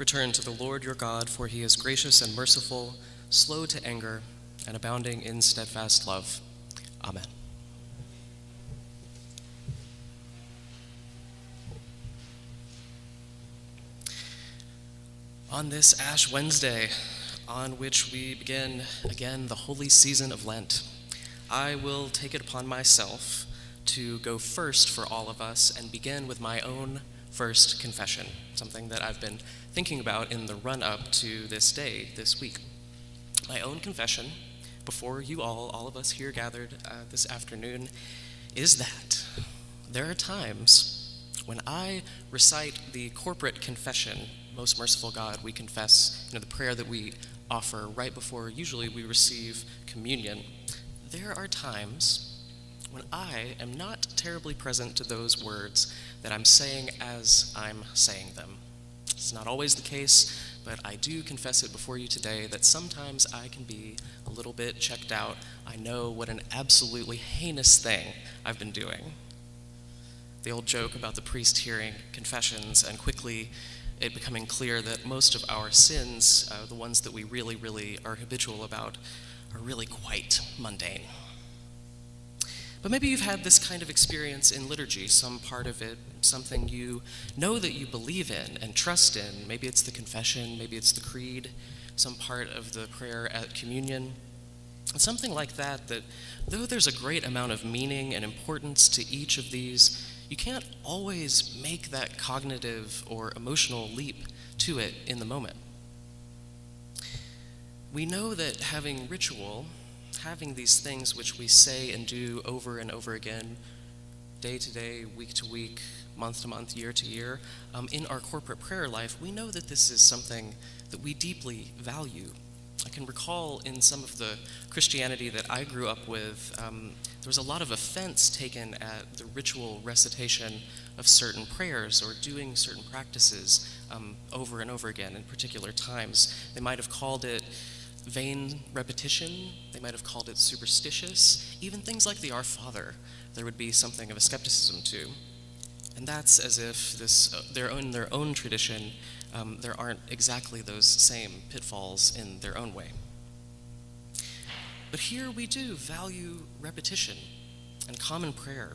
Return to the Lord your God, for he is gracious and merciful, slow to anger, and abounding in steadfast love. Amen. On this Ash Wednesday, on which we begin again the holy season of Lent, I will take it upon myself to go first for all of us and begin with my own first confession, something that I've been thinking about in the run up to this day, this week. My own confession, before you all, all of us here gathered uh, this afternoon, is that there are times when I recite the corporate confession most merciful God, we confess you know, the prayer that we offer right before usually we receive communion. There are times when I am not terribly present to those words that I'm saying as I'm saying them. It's not always the case, but I do confess it before you today that sometimes I can be a little bit checked out. I know what an absolutely heinous thing I've been doing. The old joke about the priest hearing confessions and quickly it becoming clear that most of our sins, uh, the ones that we really, really are habitual about, are really quite mundane. But maybe you've had this kind of experience in liturgy, some part of it, something you know that you believe in and trust in. Maybe it's the confession, maybe it's the creed, some part of the prayer at communion. And something like that, that though there's a great amount of meaning and importance to each of these, you can't always make that cognitive or emotional leap to it in the moment. We know that having ritual, having these things which we say and do over and over again, day to day, week to week, month to month, year to year, um, in our corporate prayer life, we know that this is something that we deeply value I can recall in some of the Christianity that I grew up with, um, there was a lot of offense taken at the ritual recitation of certain prayers or doing certain practices um, over and over again in particular times. They might have called it vain repetition, they might have called it superstitious, even things like the Our Father, there would be something of a skepticism to. And that's as if this, uh, their own, their own tradition um, there aren't exactly those same pitfalls in their own way. But here we do value repetition and common prayer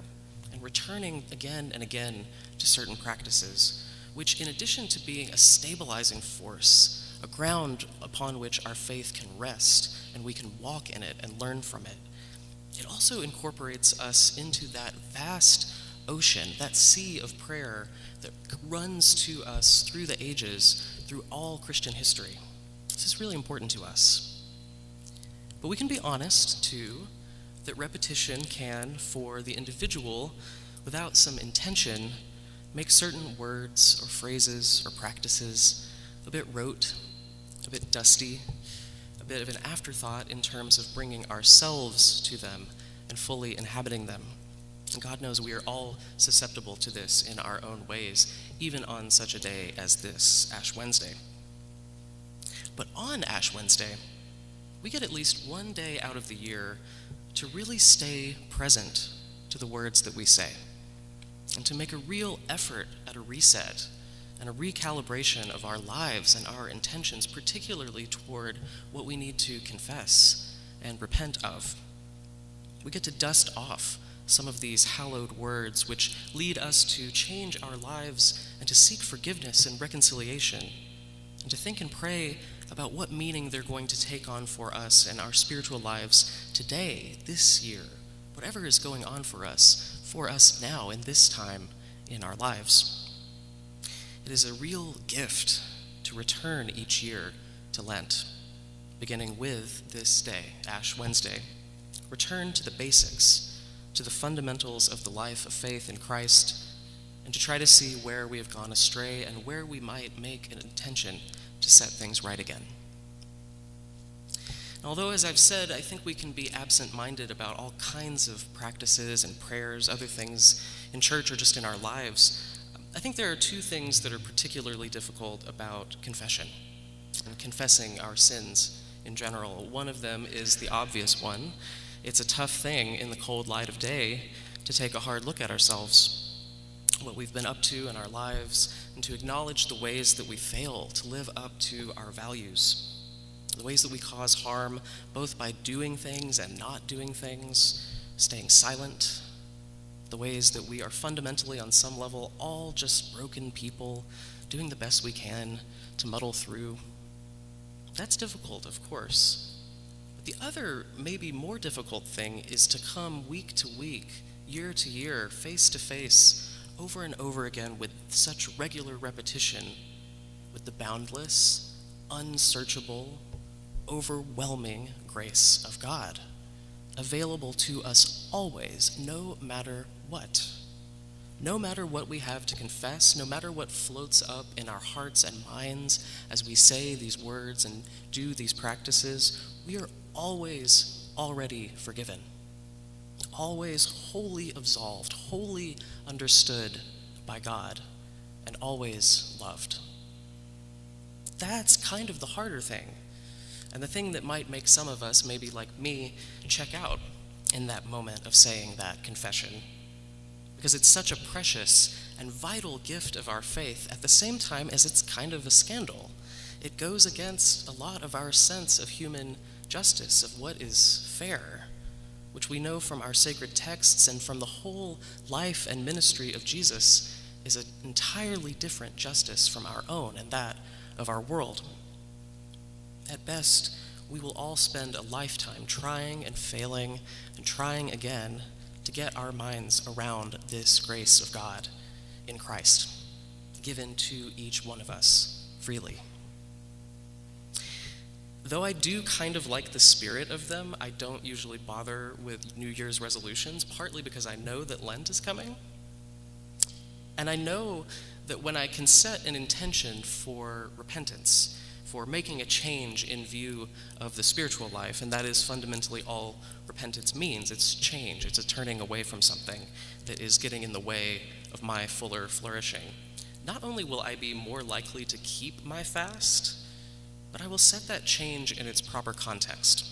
and returning again and again to certain practices, which, in addition to being a stabilizing force, a ground upon which our faith can rest and we can walk in it and learn from it, it also incorporates us into that vast ocean, that sea of prayer that runs to us through the ages, through all Christian history. This is really important to us. But we can be honest, too, that repetition can, for the individual, without some intention, make certain words or phrases or practices a bit rote, a bit dusty, a bit of an afterthought in terms of bringing ourselves to them and fully inhabiting them. And God knows we are all susceptible to this in our own ways, even on such a day as this, Ash Wednesday. But on Ash Wednesday, we get at least one day out of the year to really stay present to the words that we say and to make a real effort at a reset and a recalibration of our lives and our intentions, particularly toward what we need to confess and repent of. We get to dust off some of these hallowed words which lead us to change our lives and to seek forgiveness and reconciliation, and to think and pray about what meaning they're going to take on for us and our spiritual lives today, this year, whatever is going on for us, for us now in this time in our lives. It is a real gift to return each year to Lent, beginning with this day, Ash Wednesday. Return to the basics to the fundamentals of the life of faith in Christ and to try to see where we have gone astray and where we might make an intention to set things right again. although, as I've said, I think we can be absent minded about all kinds of practices and prayers, other things in church or just in our lives, I think there are two things that are particularly difficult about confession and confessing our sins in general. One of them is the obvious one, it's a tough thing in the cold light of day to take a hard look at ourselves, what we've been up to in our lives, and to acknowledge the ways that we fail to live up to our values, the ways that we cause harm both by doing things and not doing things, staying silent, the ways that we are fundamentally, on some level, all just broken people doing the best we can to muddle through. That's difficult, of course. But the other, maybe more difficult thing is to come week to week, year to year, face to face, over and over again with such regular repetition, with the boundless, unsearchable, overwhelming grace of God, available to us always, no matter what. No matter what we have to confess, no matter what floats up in our hearts and minds as we say these words and do these practices, we are always already forgiven, always wholly absolved, wholly understood by God, and always loved. That's kind of the harder thing, and the thing that might make some of us, maybe like me, check out in that moment of saying that confession because it's such a precious and vital gift of our faith at the same time as it's kind of a scandal. It goes against a lot of our sense of human justice, of what is fair, which we know from our sacred texts and from the whole life and ministry of Jesus is an entirely different justice from our own and that of our world. At best, we will all spend a lifetime trying and failing and trying again to get our minds around this grace of God in Christ, given to each one of us freely. Though I do kind of like the spirit of them, I don't usually bother with New Year's resolutions, partly because I know that Lent is coming. And I know that when I can set an intention for repentance, for making a change in view of the spiritual life, and that is fundamentally all repentance means. It's change, it's a turning away from something that is getting in the way of my fuller flourishing. Not only will I be more likely to keep my fast, but I will set that change in its proper context,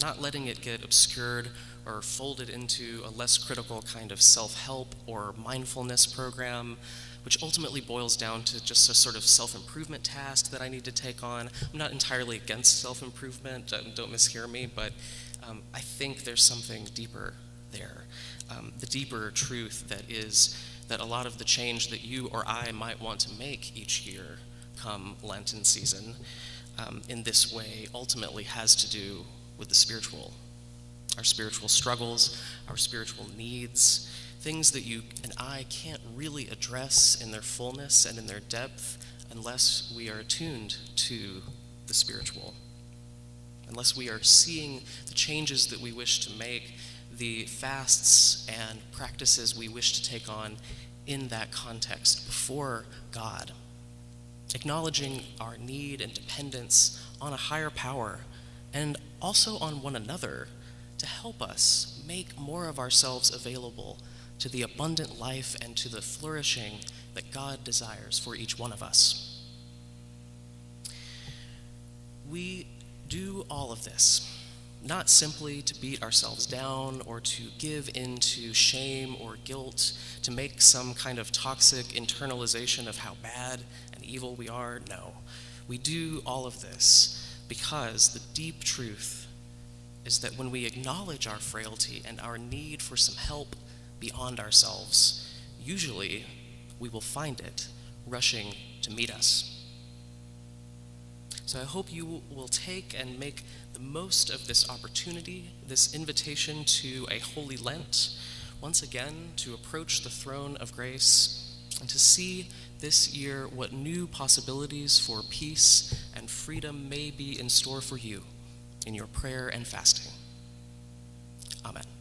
not letting it get obscured or folded into a less critical kind of self help or mindfulness program which ultimately boils down to just a sort of self improvement task that I need to take on. I'm not entirely against self improvement, um, don't mishear me, but um, I think there's something deeper there. Um, the deeper truth that is that a lot of the change that you or I might want to make each year come Lenten season um, in this way ultimately has to do with the spiritual. Our spiritual struggles, our spiritual needs, things that you and I can't really address in their fullness and in their depth unless we are attuned to the spiritual. Unless we are seeing the changes that we wish to make, the fasts and practices we wish to take on in that context before God. Acknowledging our need and dependence on a higher power and also on one another to help us make more of ourselves available to the abundant life and to the flourishing that God desires for each one of us. We do all of this not simply to beat ourselves down or to give into shame or guilt, to make some kind of toxic internalization of how bad and evil we are. No. We do all of this because the deep truth is that when we acknowledge our frailty and our need for some help beyond ourselves, usually we will find it rushing to meet us. So I hope you will take and make the most of this opportunity, this invitation to a holy Lent, once again to approach the throne of grace and to see this year what new possibilities for peace and freedom may be in store for you in your prayer and fasting. Amen.